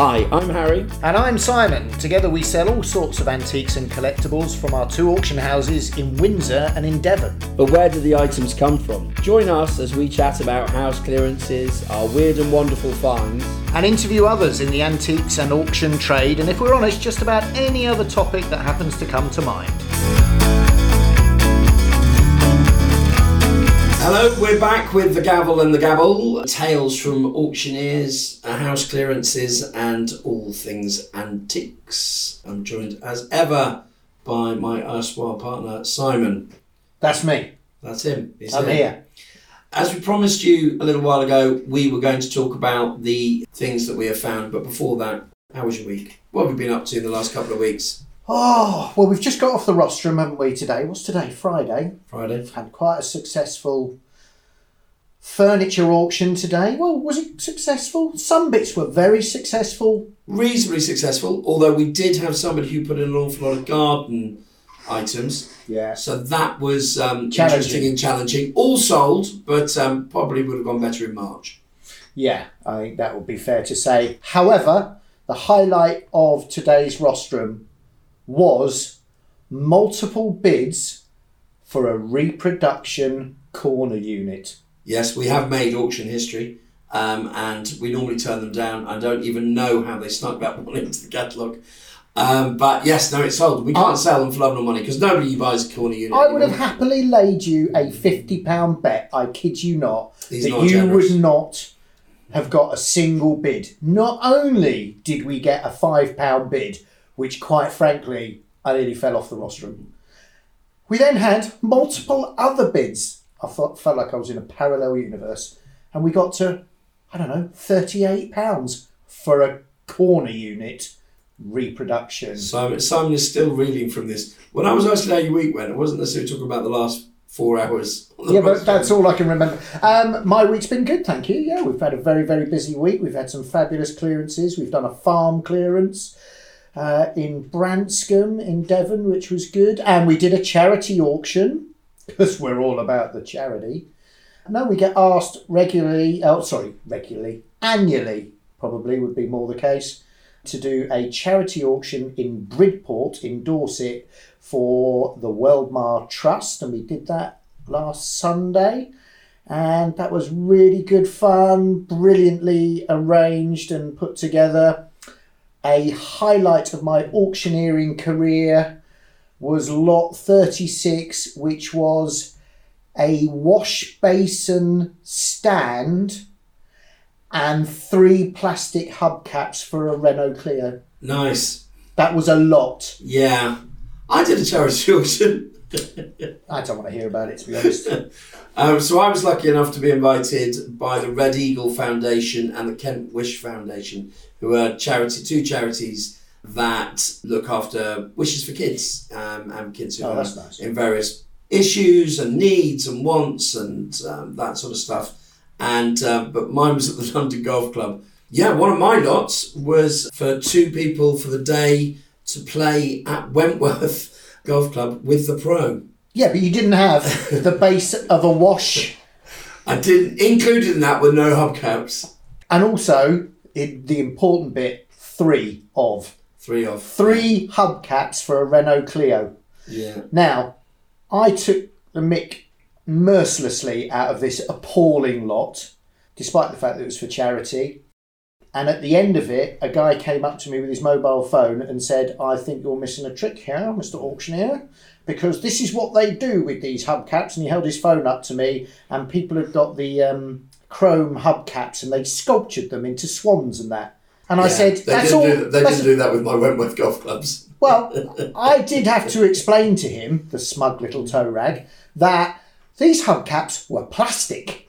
Hi, I'm Harry. And I'm Simon. Together we sell all sorts of antiques and collectibles from our two auction houses in Windsor and in Devon. But where do the items come from? Join us as we chat about house clearances, our weird and wonderful finds, And interview others in the antiques and auction trade, and if we're honest, just about any other topic that happens to come to mind. Hello, we're back with the gavel and the gabble. Tales from auctioneers, uh, house clearances, and all things antiques. I'm joined as ever by my erstwhile partner Simon. That's me. That's him. He's I'm here. As we promised you a little while ago, we were going to talk about the things that we have found. But before that, how was your week? What have you been up to in the last couple of weeks? Oh, well, we've just got off the rostrum, haven't we, today? What's today? Friday. Friday. We've had quite a successful furniture auction today. Well, was it successful? Some bits were very successful. Reasonably successful, although we did have somebody who put in an awful lot of garden items. Yes. So that was um, Challenging. interesting and challenging. All sold, but um, probably would have gone better in March. Yeah, I think that would be fair to say. However, the highlight of today's rostrum was multiple bids for a reproduction corner unit. Yes, we have made auction history, um, and we normally turn them down. I don't even know how they snuck that one into the catalogue. Um, but yes, no, it's sold. We can't I- sell them for love nor money because nobody buys a corner unit. I would have happily laid you a £50 bet, I kid you not, These that not you generous. would not have got a single bid. Not only did we get a £5 bid, which quite frankly, I nearly fell off the rostrum. We then had multiple other bids. I thought, felt like I was in a parallel universe. And we got to, I don't know, £38 for a corner unit reproduction. Simon, Simon is still reeling from this. When I was asking how your week went, it wasn't necessarily talking about the last four hours. Yeah, but that's all I can remember. Um, my week's been good, thank you. Yeah, we've had a very, very busy week. We've had some fabulous clearances. We've done a farm clearance uh, in Branscombe in Devon, which was good. And we did a charity auction because we're all about the charity. No, we get asked regularly, oh, sorry, regularly, annually, probably would be more the case, to do a charity auction in Bridport in Dorset for the Weldmar Trust. And we did that last Sunday. And that was really good fun, brilliantly arranged and put together. A highlight of my auctioneering career was lot 36, which was a wash basin stand and three plastic hubcaps for a Renault Clio. nice. That was a lot. Yeah, I did a charity auction. I don't want to hear about it, to be honest. Um, so I was lucky enough to be invited by the Red Eagle Foundation and the Kent Wish Foundation, who are charity, two charities that look after wishes for kids um, and kids who Oh, are nice. in various issues and needs and wants and um, that sort of stuff. And um, but mine was at the London Golf Club. Yeah, one of my lots was for two people for the day to play at Wentworth Golf Club with the pro. Yeah, but you didn't have the base of a wash I didn't included in that were no hubcaps. and also it, the important bit three of Three of three hubcaps for a Renault Clio. yeah. Now, I took the mick mercilessly out of this appalling lot, despite the fact that it was for charity. And at the end of it, a guy came up to me with his mobile phone and said, I think you're missing a trick here, Mr. Auctioneer, because this is what they do with these hubcaps. And he held his phone up to me, and people have got the um, chrome hubcaps and they sculptured them into swans and that. And I said, they That's didn't all. do, they that's- didn't do that with my Wentworth golf clubs. well, I did have to explain to him, the smug little toe rag, that these hubcaps were plastic.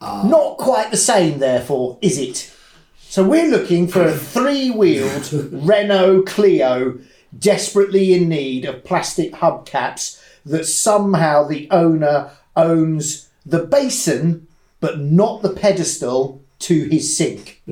Ah. Not quite the same, therefore, is it? So we're looking for a three wheeled Renault Clio desperately in need of plastic hubcaps that somehow the owner owns the basin but not the pedestal to his sink.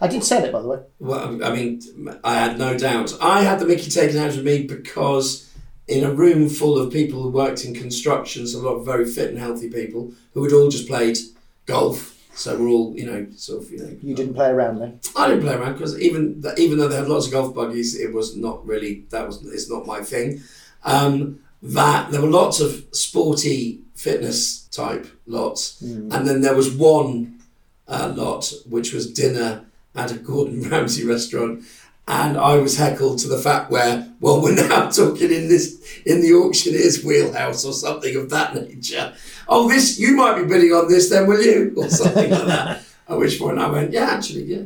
I did sell it, by the way. Well, I mean, I had no doubt. I had the Mickey taken out of me because in a room full of people who worked in construction, so a lot of very fit and healthy people who had all just played golf, So we're all, you know, sort of, you know. You didn't play around then. I didn't play around because even even though they had lots of golf buggies, it was not really that was it's not my thing. Um, that there were lots of sporty fitness type lots, and then there was one uh, lot which was dinner at a Gordon Ramsay restaurant. And I was heckled to the fact where, well, we're now talking in this in the auctioneer's wheelhouse or something of that nature. Oh, this you might be bidding on this, then will you, or something like that. At which point I went, yeah, actually, yeah.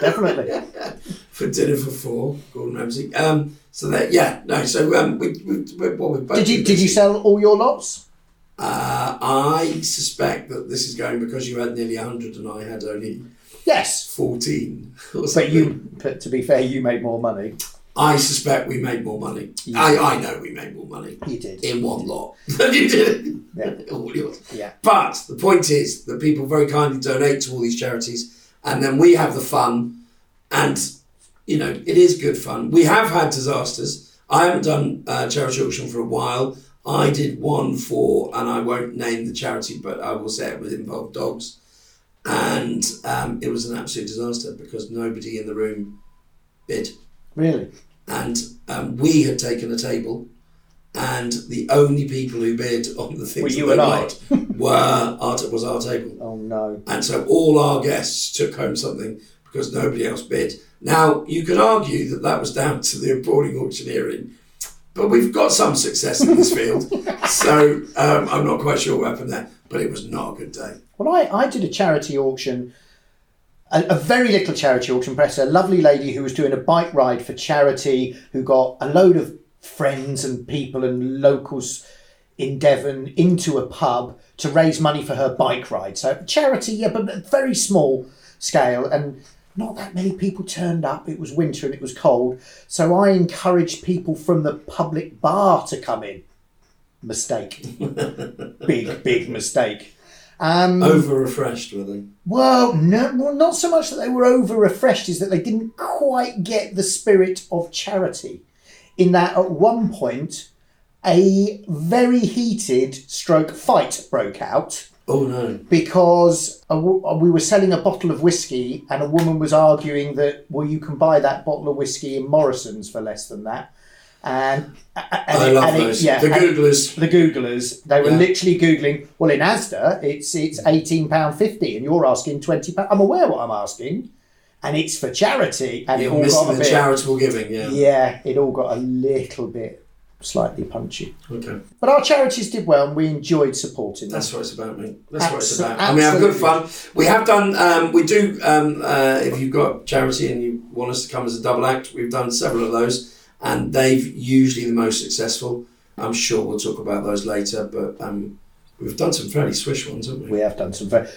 Definitely. for dinner for four, Gordon Ramsay. Um, so that yeah, no. So um, we, we, we well, we both Did you did you sell all your lots? Uh, I suspect that this is going because you had nearly hundred and I had only Yes. fourteen. Or But you, but to be fair, you made more money. I suspect we made more money. Yeah. I, I know we made more money You did. in one lot than you did. Yeah. all yours. Yeah. But the point is that people very kindly donate to all these charities, and then we have the fun, and you know it is good fun. We have had disasters. I haven't done a charity auction for a while. I did one for, and I won't name the charity, but I will say it would involve dogs, and um, it was an absolute disaster because nobody in the room bid Really? and um, we had taken a table, and the only people who bid on the things Were you they and I. were our was our table, Oh no. and so all our guests took home something because nobody else bid. Now you could argue that that was down to the appalling auctioneering, but we've got some success in this field, so um, I'm not quite sure what happened there. But it was not a good day. Well, I, I did a charity auction, a, a very little charity auction. Press a lovely lady who was doing a bike ride for charity, who got a load of friends and people and locals in Devon into a pub to raise money for her bike ride. So charity, yeah, but very small scale and. Not that many people turned up. It was winter and it was cold. So I encouraged people from the public bar to come in. Mistake. big, big mistake. Um, Over refreshed, were they? well, no, well, not so much that they were over refreshed, is that they didn't quite get the spirit of charity. In that, at one point, a very heated stroke fight broke out Oh no! because a uh, we were selling a bottle of whiskey, and a woman was arguing that, well, you can buy that bottle of whiskey in Morrison's for less than that. And, and I it- love and it- those. yeah, the Googlers. the Googlers, they were Yeah. literally Googling, well, in Asda, it's it's £18.50 and you're asking £20. I'm aware what I'm asking. And it's for charity. And You're all got a bit. charitable giving. Yeah. yeah, it all got a little bit slightly punchy. Okay. But our charities did well and we enjoyed supporting them. That's what it's about, mate. That's what it's about. I mean, have good fun. We have done. Um, we do. Um, uh, if you've got charity and you want us to come as a double act, we've done several of those, and they've usually the most successful. I'm sure we'll talk about those later, but um, we've done some fairly swish ones, haven't we? We have done some very.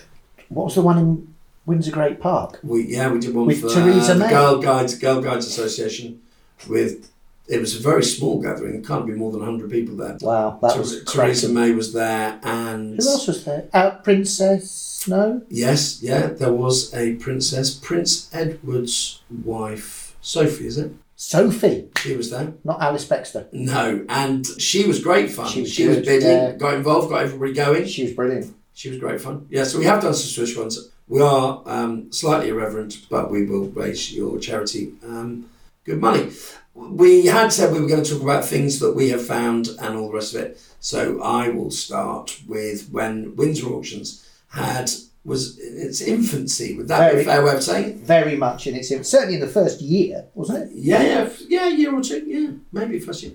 What was the one in Windsor Great Park? We yeah, we did one With for Theresa uh, the May. Girl Guides Girl Guides Association. With it was a very small gathering. There can't be more than hundred people there. Wow, that was Theresa. May was there, and Who else was there? Uh, Princess? No? Yes, yeah, there was a princess, Prince Edward's wife, Sophie, is it? Sophie, She was there. not Alice Baxter. No, and she was great fun. She was, She was bidding, yeah. got involved, got everybody going. She was brilliant. She was great fun. Yeah, so we have done some Swish ones. We are um, slightly irreverent, but we will raise your charity um, good money. We had said we were going to talk about things that we have found and all the rest of it. So I will start with when Windsor Auctions had was in its infancy. Would that be a fair way of saying it? Very much in its certainly in the first year, wasn't it? Yeah, yeah, yeah, a year or two, yeah, maybe first year.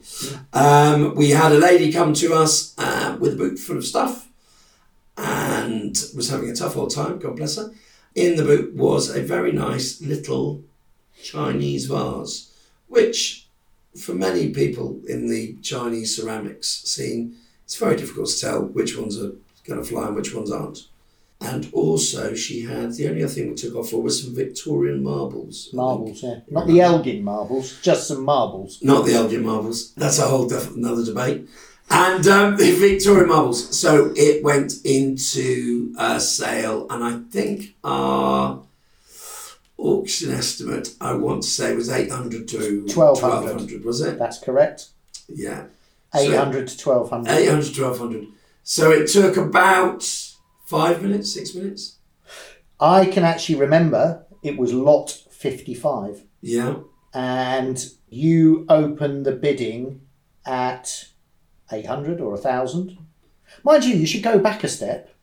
Um, we had a lady come to us uh, with a boot full of stuff and was having a tough old time, God bless her. In the boot was a very nice little Chinese vase, which for many people in the Chinese ceramics scene, it's very difficult to tell which ones are going to fly and which ones aren't. And also, she had the only other thing we took off for was some Victorian marbles. Marbles, yeah. Not the Elgin marbles, just some marbles. Not the Elgin marbles. That's a whole def- another debate. And um, the Victorian marbles. So it went into a sale, and I think our auction estimate, I want to say, was 800 to 1200. 1200, was it? That's correct. Yeah. So- 800 to 1200. 800 to 1200. So it took about five minutes, six minutes. I can actually remember it was lot 55 Yeah. and you opened the bidding at 800 or 1000. Mind you, you should go back a step.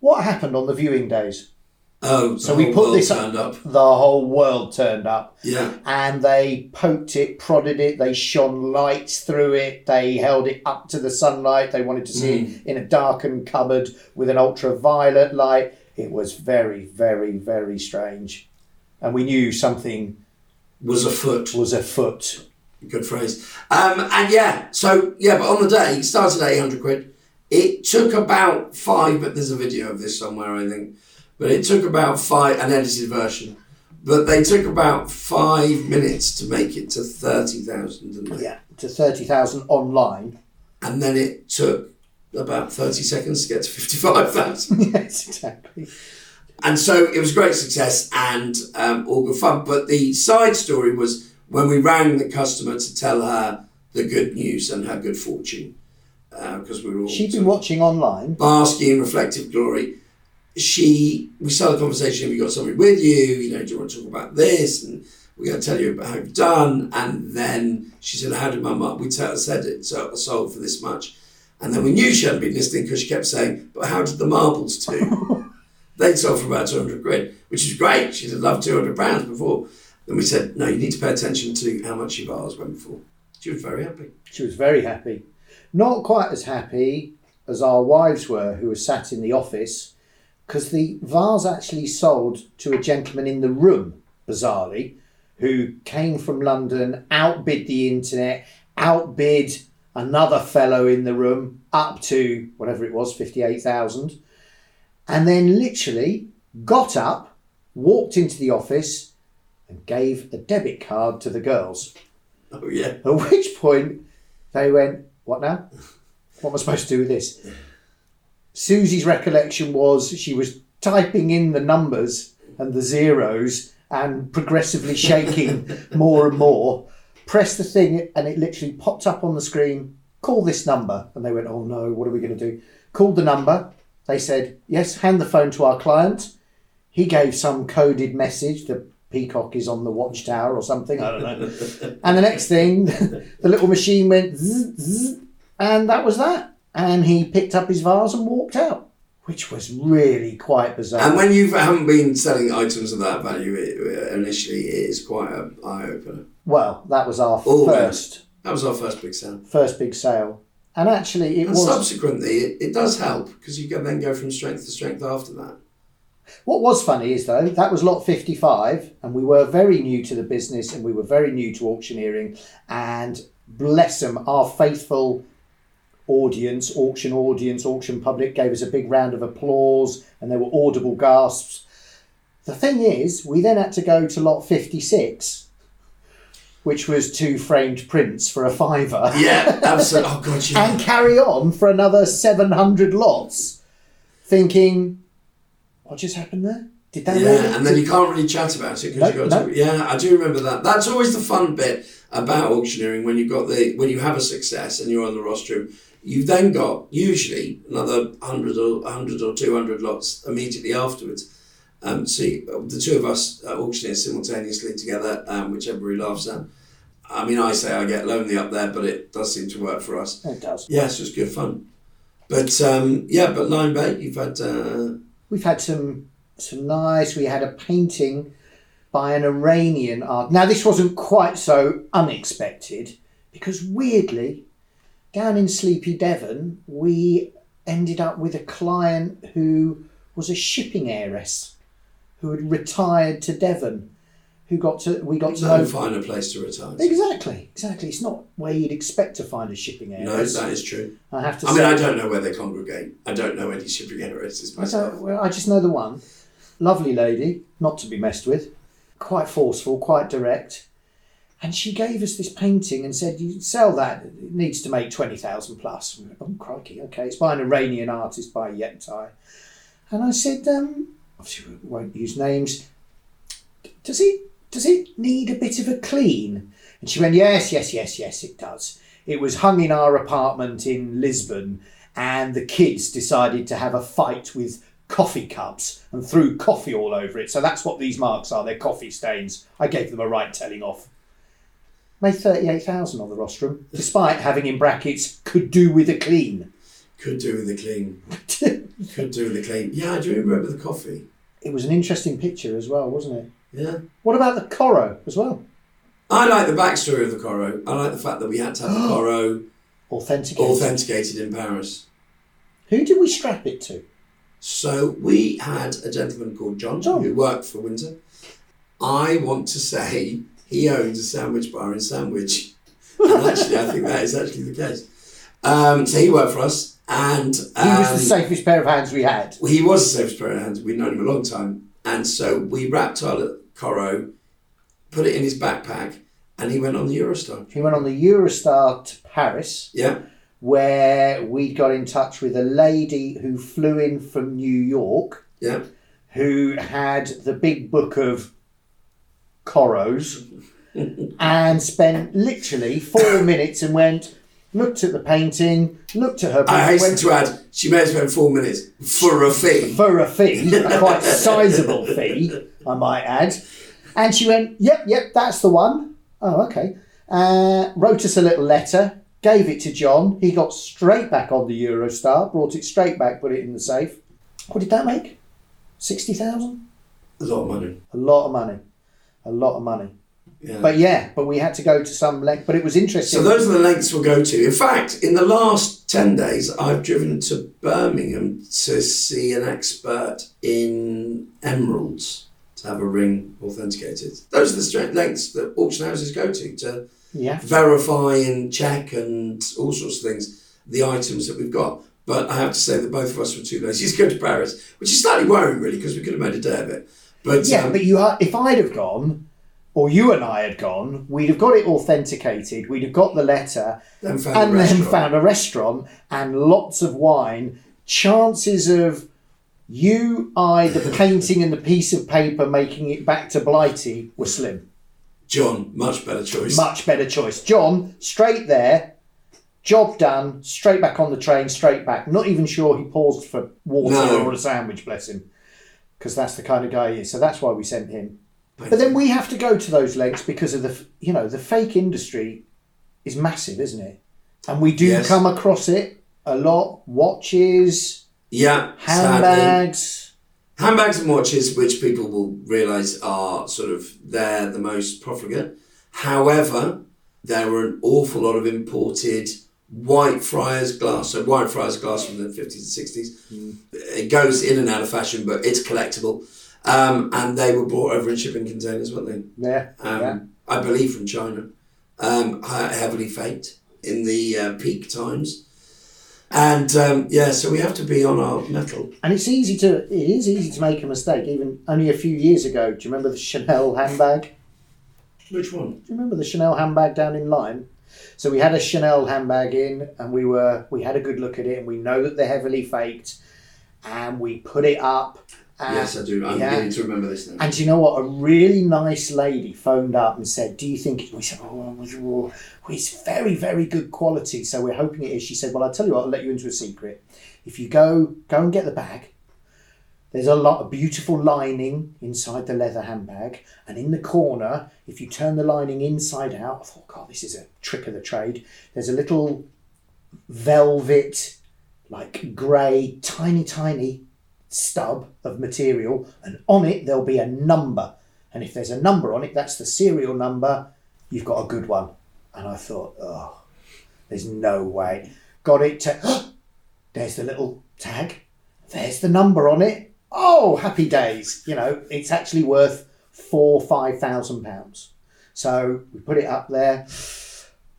What happened on the viewing days? Oh, So we put this up. The whole world turned up Yeah. and they poked it, prodded it, they shone lights through it, they held it up to the sunlight, they wanted to see it in a darkened cupboard with an ultraviolet light. It was very, very, very strange. And we knew something Was afoot. was afoot. Good phrase. Um, and yeah, so yeah, but on the day, it started at 800 quid. It took about five, but there's a video of this somewhere, I think. But it took about five, an edited version. But they took about five minutes to make it to 30,000, didn't? Yeah, to 30,000 online. And then it took about 30 seconds to get to 55,000. yes, exactly. And so it was great success and um, all good fun. But the side story was when we rang the customer to tell her the good news and her good fortune, because we were all She'd been watching online. basking in reflective glory. She, we started the conversation. Have you got something with you? You know, do you want to talk about this? And we're going to tell you about how you've done. And then she said, "How did my mum?" We tell, said it so, sold for this much, and then we knew she hadn't been listening because she kept saying, "But how did the marbles do?" They'd sold for about 200 quid, which is great. She'd loved 200 pounds before. Then we said, no, you need to pay attention to how much your bars went for. She was very happy. She was very happy. Not quite as happy as our wives were, who were sat in the office, because the vase actually sold to a gentleman in the room, bizarrely, who came from London, outbid the internet, outbid another fellow in the room up to whatever it was, 58,000, and then literally got up, walked into the office, and gave a debit card to the girls. Oh, yeah. At which point they went, What now? What am I supposed to do with this? Susie's recollection was she was typing in the numbers and the zeros and progressively shaking more and more. Pressed the thing and it literally popped up on the screen. Call this number. And they went, Oh no, what are we going to do? Called the number. They said, Yes, hand the phone to our client. He gave some coded message. The peacock is on the watchtower or something. I don't know. And the next thing, the little machine went zzz, zzz, and that was that. And he picked up his vase and walked out, which was really quite bizarre. And when you haven't been selling items of that value it, uh, initially, it is quite an eye opener. well, that was our All first That was our first big sale. first big sale. And actually, it And was subsequently, it, it does help because you can then go from strength to strength after that. what was funny is though that was lot 55 and we were very new to the business and we were very new to auctioneering and bless them our faithful audience auction audience auction public gave us a big round of applause and there were audible gasps the thing is we then had to go to lot 56 which was two framed prints for a fiver Yeah, absolutely. Oh, God, yeah. and carry on for another 700 lots thinking what just happened there did that really Yeah, and then you can't really chat about it because No, you got no. to. Yeah, I do remember that. That's always the fun bit about auctioneering when you've got the when you have a success and you're on the rostrum. You've then got usually another hundred or hundred or two hundred lots immediately afterwards. Um, so you- the two of us uh, auctioneer simultaneously together, um, which everybody laughs at. I mean, I say I get lonely up there, but it does seem to work for us. it does Yeah, it's just good fun. But um, yeah, but Lyme Bay, you've had uh, We've had some some nice. We had a painting by an Iranian art. Now this wasn't quite so unexpected because weirdly, down in Sleepy Devon, we ended up with a client who was a shipping heiress who had retired to Devon. Who got to we got to no know finer place to retire. to. exactly exactly. It's not where you'd expect to find a shipping heiress. No, that is true. I have to I mean, I don't know where they congregate. I don't know any shipping heiresses I, myself. well, I just know the one. Lovely lady, not to be messed with. Quite forceful, quite direct. And she gave us this painting and said, You sell that, it needs to make 20,000 plus. We went, oh, crikey, okay. It's by an Iranian artist, by Yektai. And I said, um, obviously, we won't use names. Does it, does it need a bit of a clean? And she went, Yes, yes, yes, yes, it does. It was hung in our apartment in Lisbon, and the kids decided to have a fight with coffee cups and threw coffee all over it. So that's what these marks are. They're coffee stains. I gave them a right telling off. Made 38,000 on the rostrum, despite having in brackets, could do with a clean. Could do with a clean. Could do with the clean. Yeah, I do remember the coffee. It was an interesting picture as well, wasn't it? Yeah. What about the Corot as well? I like the backstory of the Corot. I like the fact that we had to have the Corot Authenticated. authenticated in Paris. Who did we strap it to? So we had a gentleman called John, John. who worked for Windsor. I want to say he owns a sandwich bar in Sandwich. And actually, I think that is actually the case. Um, so he worked for us, and He was um, the safest pair of hands we had. he was the safest pair of hands. We'd known him a long time. And so we wrapped our Coro, put it in his backpack, and he went on the Eurostar. He went on the Eurostar to Paris, Yeah. where we got in touch with a lady who flew in from New York, Yeah. who had the big book of Corots, and spent literally four minutes and went, looked at the painting, looked at her I hasten went, to add, she may have spent four minutes for a fee. for a fee, a quite sizable fee, I might add. And she went, Yep, yep, that's the one. Oh, okay. Uh, wrote us a little letter, gave it to John. He got straight back on the Eurostar, brought it straight back, put it in the safe. What did that make? 60,000? A lot of money. A lot of money. A lot of money. Yeah. But yeah, but we had to go to some length. But it was interesting. So those are the lengths we'll go to. In fact, in the last 10 days, I've driven to Birmingham to see an expert in emeralds to have a ring authenticated. Those are the straight lengths that auction houses go to to yeah. verify and check and all sorts of things, the items that we've got. But I have to say that both of us were too lazy to go to Paris, which is slightly worrying, really, because we could have made a day of it. But Yeah, um, but you are, if I'd have gone, or you and I had gone, we'd have got it authenticated, we'd have got the letter, found and then found a restaurant and lots of wine. Chances of you, I, the painting, and the piece of paper making it back to Blighty were slim. John, much better choice. Much better choice. John, straight there, job done, straight back on the train, straight back. Not even sure he paused for water No. or a sandwich, bless him. Because that's the kind of guy he is. So that's why we sent him. But then we have to go to those lengths because of the, you know, the fake industry is massive, isn't it? And we do Yes. come across it a lot. Watches, yeah, sadly. handbags. Handbags and watches, which people will realise are sort of they're the most profligate. However, there were an awful lot of imported Whitefriars glass. So Whitefriars glass from the 50s and 60s. It goes in and out of fashion, but it's collectible. Um, and they were brought over in shipping containers, weren't they? Yeah, Um, yeah. I believe from China. Um, heavily faked in the uh, peak times. And um, yeah, so we have to be on our mettle. And it's easy to it is easy to make a mistake. Even only a few years ago, do you remember the Chanel handbag? Which one? Do you remember the Chanel handbag down in Lyme? So we had a Chanel handbag in, and we were we had a good look at it, and we know that they're heavily faked, and we put it up. And, yes, I do. I'm yeah. beginning to remember this now. And you know what? A really nice lady phoned up and said, "Do you think?" it-" We said, "Oh, oh, oh, it's very, very good quality." So we're hoping it is. She said, "Well, I'll tell you what. I'll let you into a secret. If you go, go and get the bag. There's a lot of beautiful lining inside the leather handbag, and in the corner, if you turn the lining inside out, I thought, God, this is a trick of the trade. There's a little velvet, like grey, tiny, tiny stub of material, and on it there'll be a number. And if there's a number on it, that's the serial number, you've got a good one. And I thought, oh, there's no way. Got it to, there's the little tag, there's the number on it. Oh, happy days. You know, it's actually worth four, five thousand pounds. So we put it up there.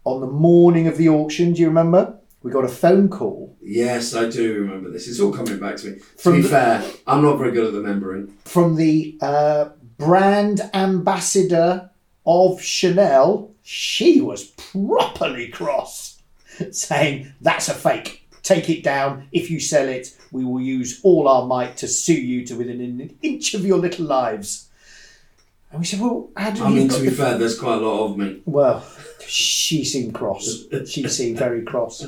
On the morning of the auction, do you remember? We got a phone call Yes, I do remember this. It's all coming back to me. From to be the- fair, I'm not very good at remembering. from the uh, brand ambassador of Chanel, she was properly cross, saying, That's a fake. Take it down. If you sell it, we will use all our might to sue you to within an inch of your little lives. And we said, Well, how did I you mean, to be fair, there's quite a lot of me. Well, she seemed cross. She seemed very cross.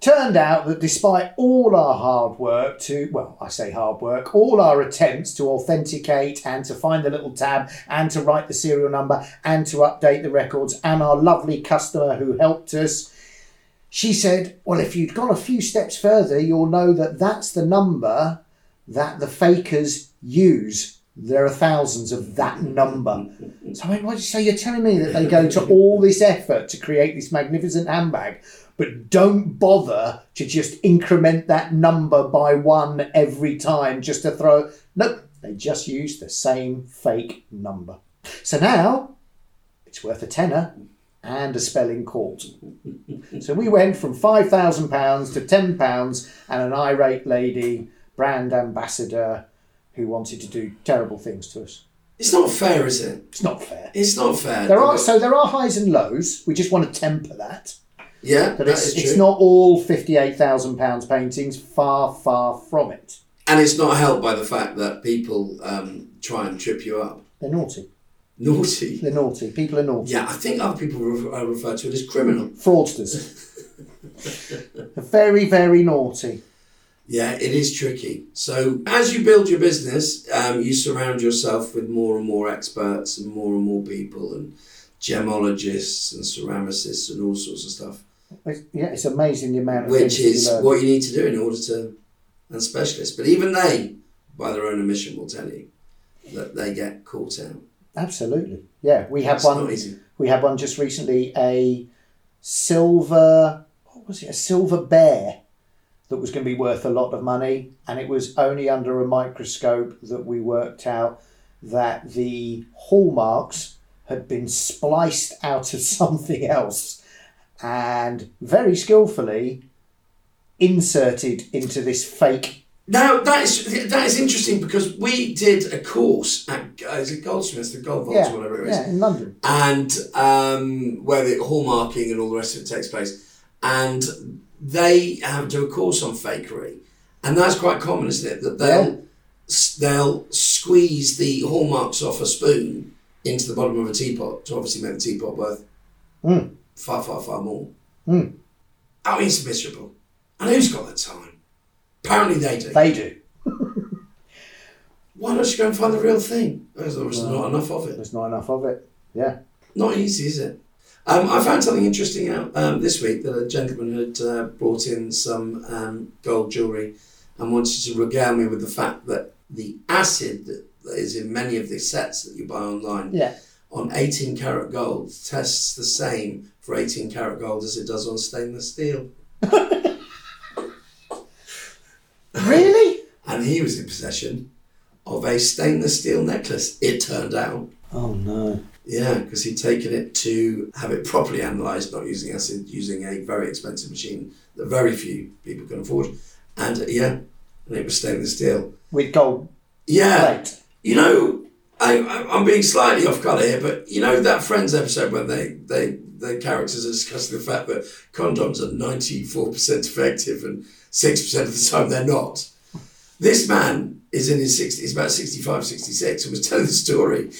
Turned out that despite all our hard work to, well, I say hard work, all our attempts to authenticate and to find the little tab and to write the serial number and to update the records, and our lovely customer who helped us, she said, Well, if you'd gone a few steps further, you'll know that that's the number that the fakers use. There are thousands of that number. So I went, what, so you're telling me that they go to all this effort to create this magnificent handbag, but don't bother to just increment that number by one every time just to throw. Nope, they just use the same fake number. So now it's worth a tenner and a spelling court. So we went from £5,000 to £10 and an irate lady, brand ambassador, who wanted to do terrible things to us. It's not fair, is it? It's not fair. It's not fair. There are so there are highs and lows. We just want to temper that. yeah, But that it's, is it's not all fifty-eight thousand pounds paintings. Far, far from it. and it's not helped by the fact that people um, try and trip you up. They're naughty. Naughty. They're naughty. People are naughty. Yeah, I think other people refer, refer to it as criminal. Fraudsters. Very, very naughty. Yeah, it is tricky. So as you build your business, um, you surround yourself with more and more experts and more and more people and gemologists and ceramicists and all sorts of stuff, It's- yeah, it's amazing the amount of which that you is what you need to do in order to, and specialists. But even they, by their own admission, will tell you that they get caught out. Absolutely. Yeah, we had one. We had one just recently. A silver. What was it? A silver bear that was going to be worth a lot of money, and it was only under a microscope that we worked out that the hallmarks had been spliced out of something else, and very skillfully inserted into this fake. Now that is that is interesting because we did a course at is it Goldsmiths, the Gold Vaults, Yeah, whatever it is. yeah, in London. and um, where the hallmarking and all the rest of it takes place. And they have do a course on fakery, and that's quite common, isn't it? That they'll s they'll squeeze the hallmarks off a spoon into the bottom of a teapot to obviously make the teapot worth Mm. far, far, far more. Mm. Oh, it's miserable. And who's got the time? Apparently they do. They do. Why don't you go and find the real thing? There's obviously No. not enough of it. There's not enough of it. Yeah. Not easy, is it? Um, I found something interesting out um, this week that a gentleman had uh, brought in some um, gold jewellery and wanted to regale me with the fact that the acid that, that is in many of the sets that you buy online Yeah. on 18 karat gold tests the same for 18 karat gold as it does on stainless steel. And he was in possession of a stainless steel necklace, it turned out. Oh no. Yeah, because he'd taken it to have it properly analysed, not using acid, using a very expensive machine that very few people can afford. And uh, yeah, and it was stainless steel. With gold Yeah, plate. you know, I, I'm being slightly off colour here, but you know that Friends episode when they, they the characters are discussing the fact that condoms are 94% effective and 6% of the time they're not. This man is in his 60s, he's about 65, 66, and was telling the story.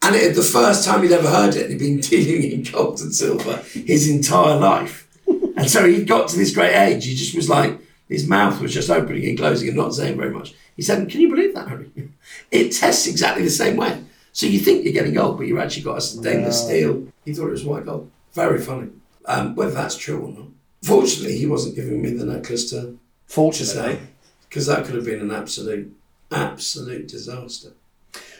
And it, the first time he'd ever heard it, he'd been dealing in gold and silver his entire life. And so he got to this great age, he just was like, his mouth was just opening and closing and not saying very much. He said, Can you believe that, Harry? It tests exactly the same way. So you think you're getting gold, but you've actually got a stainless Wow. steel. He thought it was white gold. Very funny. Um, whether that's true or not. Fortunately, he wasn't giving me the necklace to, to Fortunately. Because that could have been an absolute, absolute disaster.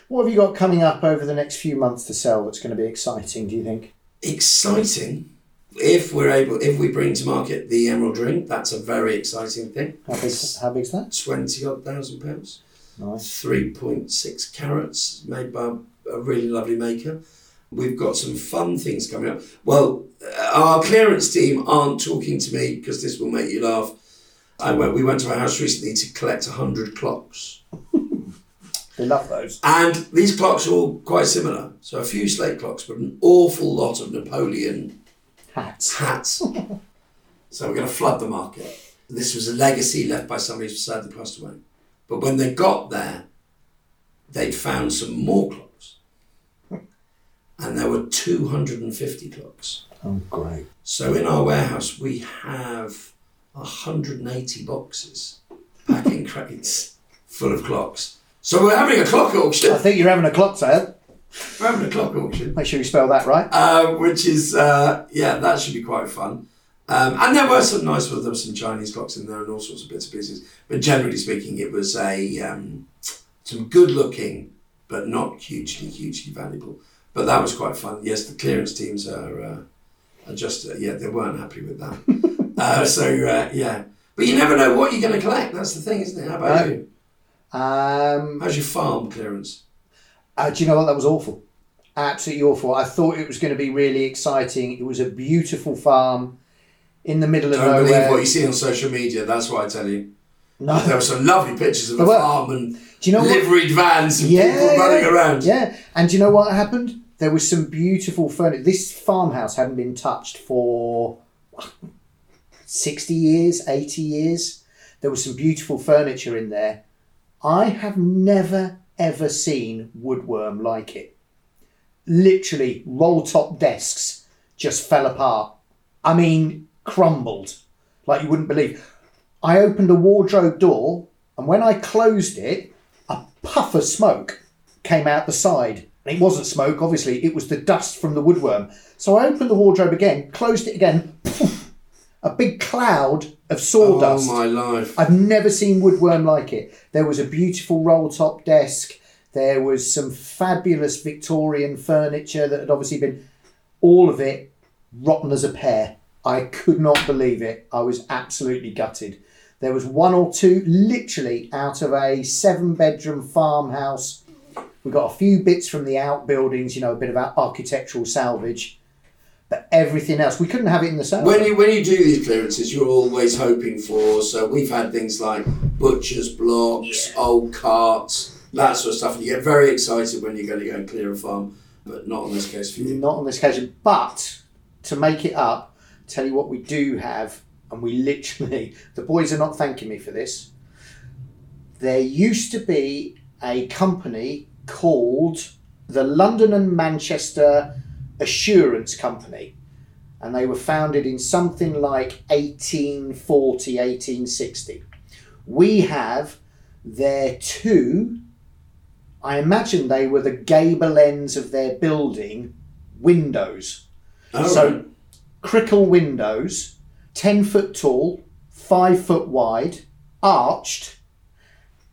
What have you got coming up over the next few months to sell that's going to be exciting, do you think? Exciting. If we're able, if we bring to market the emerald ring, that's a very exciting thing. How big, how big's that? Twenty odd thousand pounds. Nice. 3.6 carats made by a really lovely maker. We've got some fun things coming up. Well, our clearance team aren't talking to me because this will make you laugh. I went, we went to a house recently to collect 100 clocks. They love those. And these clocks are all quite similar. So a few slate clocks, but an awful lot of Napoleon Hats. hats. so we're going to flood the market. This was a legacy left by somebody who sadly passed away. But when they got there, they'd found some more clocks. And there were 250 clocks. Oh, great. So in our warehouse, we have 180 boxes, packing crates full of clocks. So we're having a clock auction. I think you're having a clock sale. We're having a clock auction. Make sure you spell that right. uh, which is uh, yeah, that should be quite fun. Um, and there were some nice ones. There were some Chinese clocks in there and all sorts of bits and pieces. But generally speaking, it was a um, some good looking, but not hugely hugely valuable. But that was quite fun. Yes, the clearance teams are uh, are just uh, yeah, they weren't happy with that. uh, so uh, yeah, but you never know what you're going to collect. That's the thing, isn't it? How about No. you? Um, How's your farm clearance? Uh, do you know what? That was awful. Absolutely awful. I thought it was going to be really exciting. It was a beautiful farm in the middle of Don't believe nowhere. what you see on social media. That's what I tell you. no. There were some lovely pictures of the farm and Do you know what? vans and Yeah, people running around. Yeah. And do you know what happened? There was some beautiful furniture. This farmhouse hadn't been touched for 60 years, 80 years. There was some beautiful furniture in there. I have never, ever seen woodworm like it. Literally, roll top desks just fell apart. I mean, crumbled like you wouldn't believe. I opened a wardrobe door, and when I closed it, a puff of smoke came out the side. It wasn't smoke, obviously, it was the dust from the woodworm. So I opened the wardrobe again, closed it again, poof, a big cloud of sawdust. Oh my life. I've never seen woodworm like it. There was a beautiful roll top desk. There was some fabulous Victorian furniture that had obviously been all of it rotten as a pear. I could not believe it. I was absolutely gutted. There was one or two literally out of a seven bedroom farmhouse. We got a few bits from the outbuildings, you know, a bit of our architectural salvage. But everything else, we couldn't have it in the sale. When you when you do these clearances, you're always hoping for. So we've had things like butchers blocks, old carts, that sort of stuff, and you get very excited when you're going to go and clear a farm. But not on this case for you. Not on this occasion. But to make it up, tell you what we do have, and we literally, the boys are not thanking me for this. There used to be a company called the London and Manchester Assurance Company. And they were founded in something like 1840, 1860. We have their two, I imagine they were the gable ends of their building windows. Oh, So- Crickle windows, 10 foot tall, 5 foot wide, arched,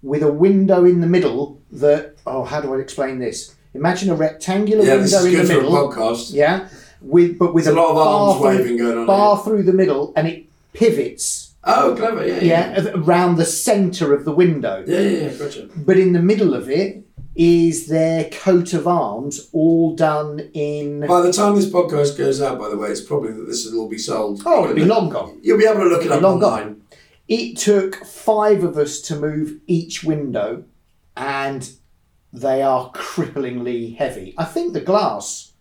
with a window in the middle that, oh, how do I explain this? Imagine a rectangular yeah, this window in good the for a middle. podcast. Yeah, with but with There's a lot of arms bar through- waving going on bar here. through the middle, and it pivots. Oh, clever. Yeah, Yeah, yeah, around the centre of the window. yeah, yeah. yeah gotcha. But in the middle of it is their coat of arms, all done in. By the time this podcast goes out, by the way, it's probably that this will all be sold. Oh, it'll be long gone. You'll be able to look it up Long gone. It took five of us to move each window, and they are cripplingly heavy. I think the glass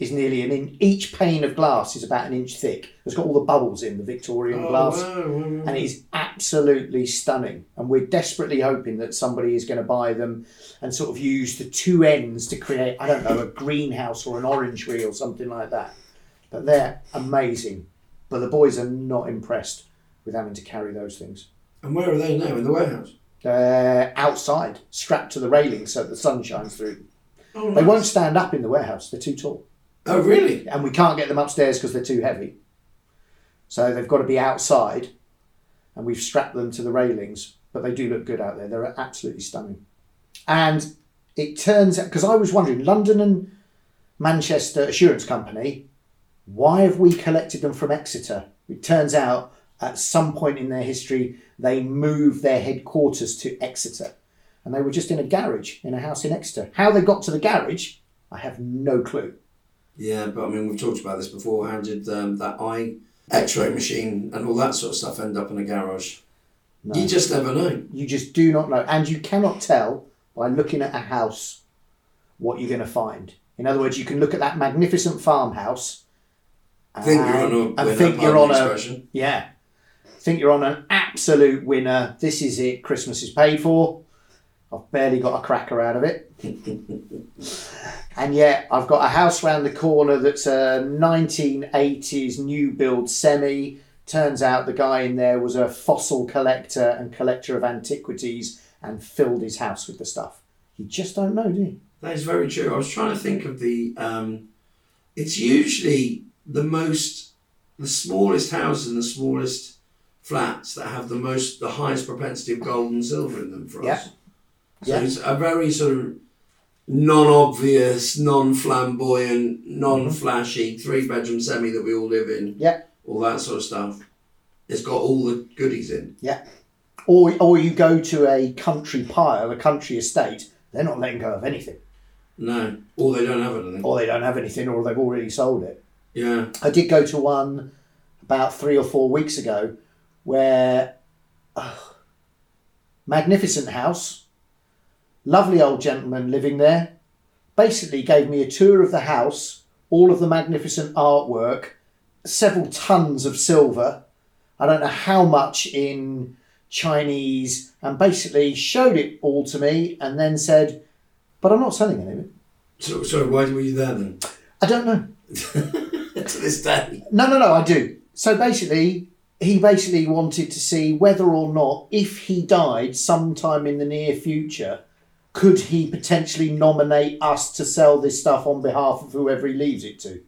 is nearly an inch. Each pane of glass is about an inch thick. It's got all the bubbles in the Victorian Oh, glass. wow, wow, wow. and it is absolutely stunning. And we're desperately hoping that somebody is going to buy them and sort of use the two ends to create, I don't know, a greenhouse or an orangery or something like that. But they're amazing. But the boys are not impressed with having to carry those things. And where are they now? In the warehouse. They're outside, strapped to the railing so the sun shines through. Oh, They won't stand up in the warehouse, they're too tall. Oh, really? And we can't get them upstairs because they're too heavy. So they've got to be outside, and we've strapped them to the railings. But they do look good out there. They're absolutely stunning. And it turns out because I was wondering, London and Manchester Assurance Company, why have we collected them from Exeter? It turns out at some point in their history they moved their headquarters to Exeter, and they were just in a garage in a house in Exeter. How they got to the garage, I have no clue. Yeah, but I mean, we've talked about this before. How did um, that eye X-ray machine and all that sort of stuff end up in a garage? No. You just never know. You just do not know. And you cannot tell by looking at a house what you're going to find. In other words, you can look at that magnificent farmhouse Think you're on a and think you're on a yeah, think you're on an absolute winner. This is it. Christmas is paid for. I've barely got a cracker out of it. and yet I've got a house round the corner that's a 1980s new build semi Turns out the guy in there was a fossil collector and collector of antiquities and filled his house with the stuff. You just don't know, do you? That is very true. I was trying to think of the. Um, it's usually the most, the smallest houses and the smallest flats that have the most, the highest propensity of gold and silver in them for Yeah. us. So Yeah. it's a very sort of non-obvious, non-flamboyant, non-flashy mm-hmm. three-bedroom semi that we all live in. Yeah. All that sort of stuff. It's got all the goodies in. Yeah. Or, or you go to a country pile, a country estate, they're not letting go of anything. No, or they don't have anything. Or they don't have anything, or they've already sold it. Yeah. I did go to one about three or four weeks ago where oh, magnificent house, lovely old gentleman living there, basically gave me a tour of the house, all of the magnificent artwork, several tons of silver. I don't know how much in Chinese, and basically showed it all to me and then said, But I'm not selling any of it. So, sorry, why were you there then? I don't know. to this day. No, no, no, I do. So basically, he basically wanted to see whether or not, if he died sometime in the near future, could he potentially nominate us to sell this stuff on behalf of whoever he leaves it to?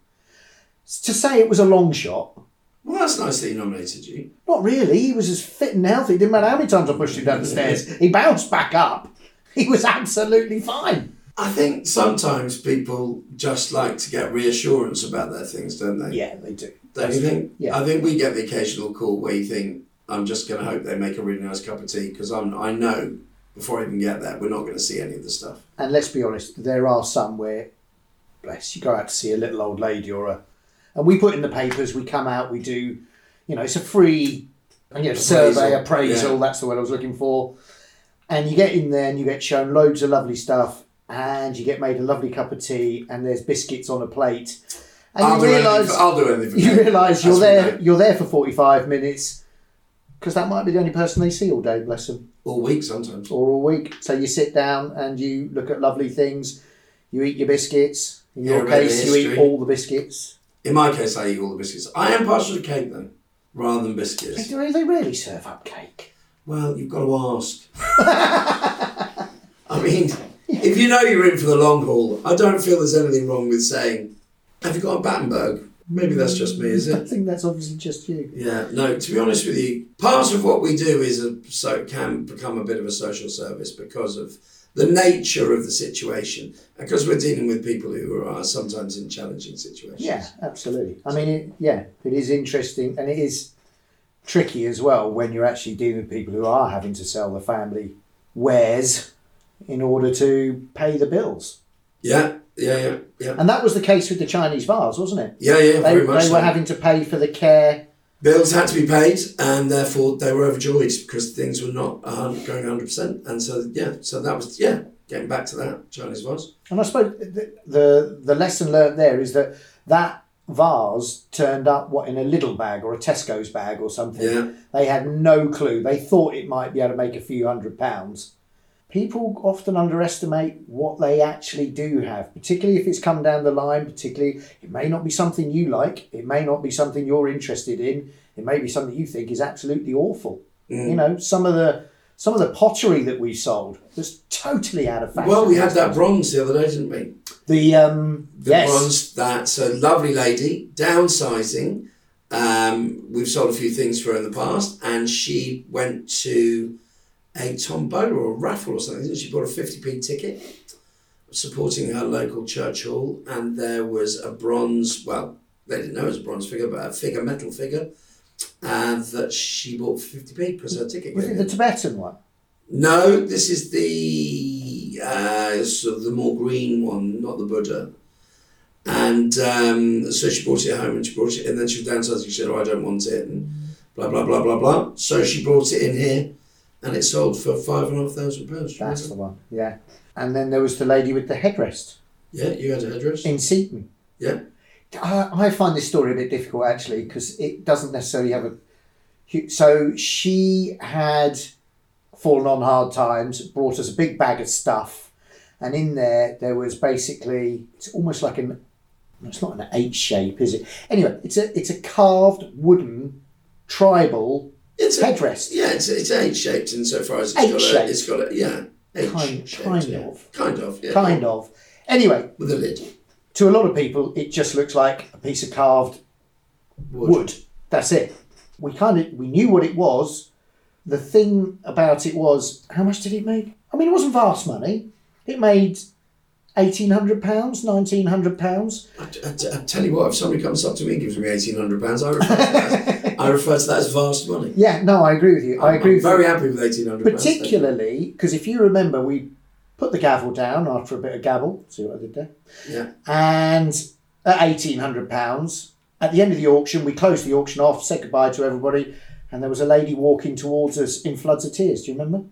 To say it was a long shot, Well, that's nice that he nominated you. not really. He was as fit and healthy. Didn't matter how many times I pushed him down the stairs. He bounced back up. He was absolutely fine. I think sometimes people just like to get reassurance about their things, don't they? Yeah, they do. Don't you think? Yeah. I think we get the occasional call where you think, I'm just going to hope they make a really nice cup of tea because I'm I know before I even get there we're not going to see any of the stuff. And let's be honest, there are some where, bless, you go out to see a little old lady or a, and we put in the papers, we come out, we do, you know, it's a free, you know, survey, appraisal, yeah. that's the word I was looking for. And you get in there and you get shown loads of lovely stuff and you get made a lovely cup of tea and there's biscuits on a plate. And I'll you do realise, I'll do anything. You realise you're there, you're there for 45 minutes because that might be the only person they see all day, bless them All week sometimes. or all week. So you sit down and you look at lovely things. You eat your biscuits. In your of case, you eat all the biscuits. In my case, I eat all the biscuits. I am partial to cake though, rather than biscuits. Do they really serve up cake? Well, you've got to ask. I mean, if you know you're in for the long haul, I don't feel there's anything wrong with saying, "Have you got a Battenberg?" Maybe that's just me, is it? I think that's obviously just you. Yeah. No. To be honest with you, part of what we do is a so can become a bit of a social service because of the nature of the situation, because we're dealing with people who are sometimes in challenging situations. Yeah, absolutely. I mean, it, yeah, it is interesting and it is tricky as well when you're actually dealing with people who are having to sell the family wares in order to pay the bills. Yeah. Yeah. Yeah. Yeah. And that was the case with the Chinese vase, wasn't it? Yeah. Yeah. They, Very much. they so. were having to pay for the care bills had to be paid and therefore they were overjoyed because things were not going 100% and so yeah so that was yeah getting back to that chinese was And I suppose the, the the lesson learned there is that that vase turned up what in a little bag or a Tesco's bag or something. yeah They had no clue. They thought it might be able to make a few hundred pounds. People often underestimate what they actually do have, particularly if it's come down the line. Particularly, it may not be something you like. It may not be something you're interested in. It may be something you think is absolutely awful. Mm. You know, some of the some of the pottery that we sold was totally out of fashion. well we had that bronze the other day didn't we The um the yes, bronze that's a lovely lady downsizing um, we've sold a few things for her in the past and she went to a tombola or a raffle or something she bought a 50p ticket supporting her local church hall and there was a bronze well they didn't know it was a bronze figure but a figure metal figure and that she bought for 50p because her ticket was it the in. Tibetan one? No, this is the uh, sort of the more green one, not the Buddha. And um, so she brought it home and she brought it, and then she was downsizing. She said, "Oh, I don't want it," and blah blah blah blah blah. So she brought it in here, and it sold for five and a half thousand pounds. That's the one. Yeah. And then there was the lady with the headrest Yeah, you had a headrest in Seaton. Yeah. I, I find this story a bit difficult actually because it doesn't necessarily have a. So she had fallen on hard times, brought us a big bag of stuff, and in there there was basically it's almost like an. It's not an H shape, is it? Anyway, it's a it's a carved wooden tribal It's a, headrest. yeah, it's, it's age shaped insofar as it's got a, it's got a yeah, Kind- H-shaped, kind yeah. of. kind of, yeah, Kind of. Anyway, with a lid. to a lot of people, it just looks like a piece of carved Wood. wood. That's it. We kind of we knew what it was. The thing about it was how much did it make? I mean, it wasn't vast money. It made eighteen hundred pounds, nineteen hundred pounds. I, I- I tell you what, if somebody comes up to me and gives me eighteen hundred pounds, I that. I refer to that as vast money. Yeah, no, I agree with you. I agree I'm very you. happy with eighteen hundred. Particularly because if you remember, we put the gavel down after a bit of gabble. See what I did there? Yeah, And at eighteen hundred pounds, at the end of the auction, we closed the auction off, said goodbye to everybody, and there was a lady walking towards us in floods of tears. Do you remember?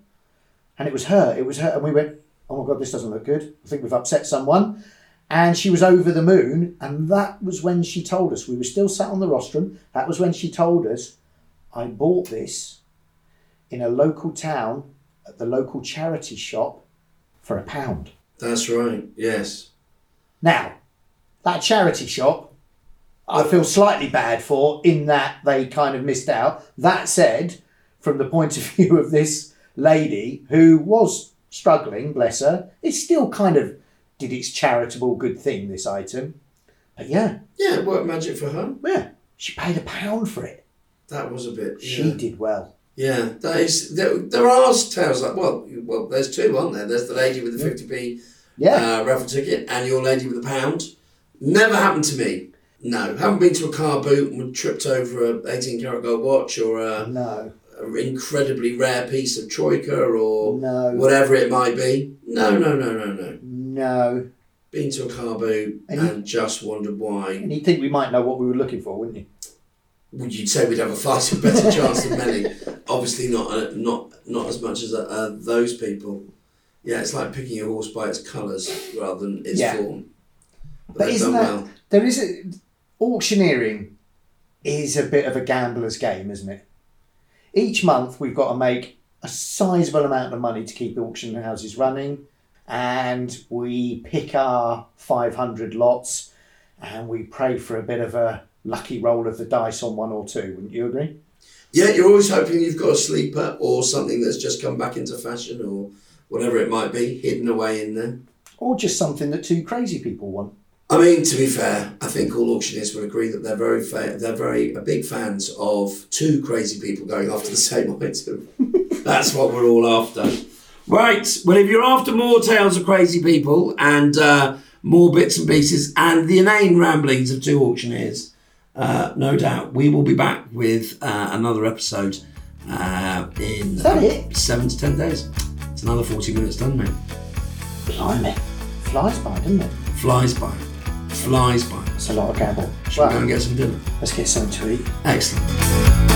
And it was her. It was her, and we went, "Oh my god, this doesn't look good. I think we've upset someone." And she was over the moon, and that was when she told us we were still sat on the rostrum. That was when she told us, "I bought this in a local town at the local charity shop for a pound." that's right. Yes. Now, that charity shop, I feel slightly bad for in that they kind of missed out. That said, from the point of view of this lady who was struggling, bless her, it's still kind of did its charitable good thing, this item. But yeah, Yeah, it worked magic for her. yeah, she paid a pound for it. That was a bit. She Yeah, did well. yeah that is. There, there are tales like well, well, there's two, aren't there? There's the lady with the fifty p Yeah, uh, raffle ticket and your lady with the pound. Never happened to me. No, haven't been to a car boot and tripped over a eighteen karat gold watch or a, no, a incredibly rare piece of troika or no, whatever it might be. No, no, no, no, no. No. Been to a car boot And and, you- just wondered why. And you'd think we might know what we were looking for, wouldn't you? Would you say we'd have a far better chance than many? Obviously, not uh, not not as much as uh, uh, those people. Yeah, it's like picking a horse by its colours rather than its Yeah. form. But, But isn't that- well. There is a auctioneering is a bit of a gambler's game, isn't it? Each month we've got to make a sizable amount of money to keep auction houses running, and we pick our five hundred lots, and we pray for a bit of a lucky roll of the dice on one or two. Wouldn't you agree? Yeah, you're always hoping you've got a sleeper or something that's just come back into fashion or whatever it might be, hidden away in there. Or just something that two crazy people want. I mean, to be fair, I think all auctioneers would agree that they're very fa- they're very uh, big fans of two crazy people going after the same item. That's what we're all after. Right. Well, if you're after more tales of crazy people and uh, more bits and pieces and the inane ramblings of two auctioneers, uh, no doubt we will be back with uh, another episode uh, in Is that it? seven to ten days. It's another forty minutes done, mate. Blimey. Flies by, doesn't it? Flies by. Flies by. It's a lot of gamble. Shall we go and get some dinner? let's get something to eat. Excellent.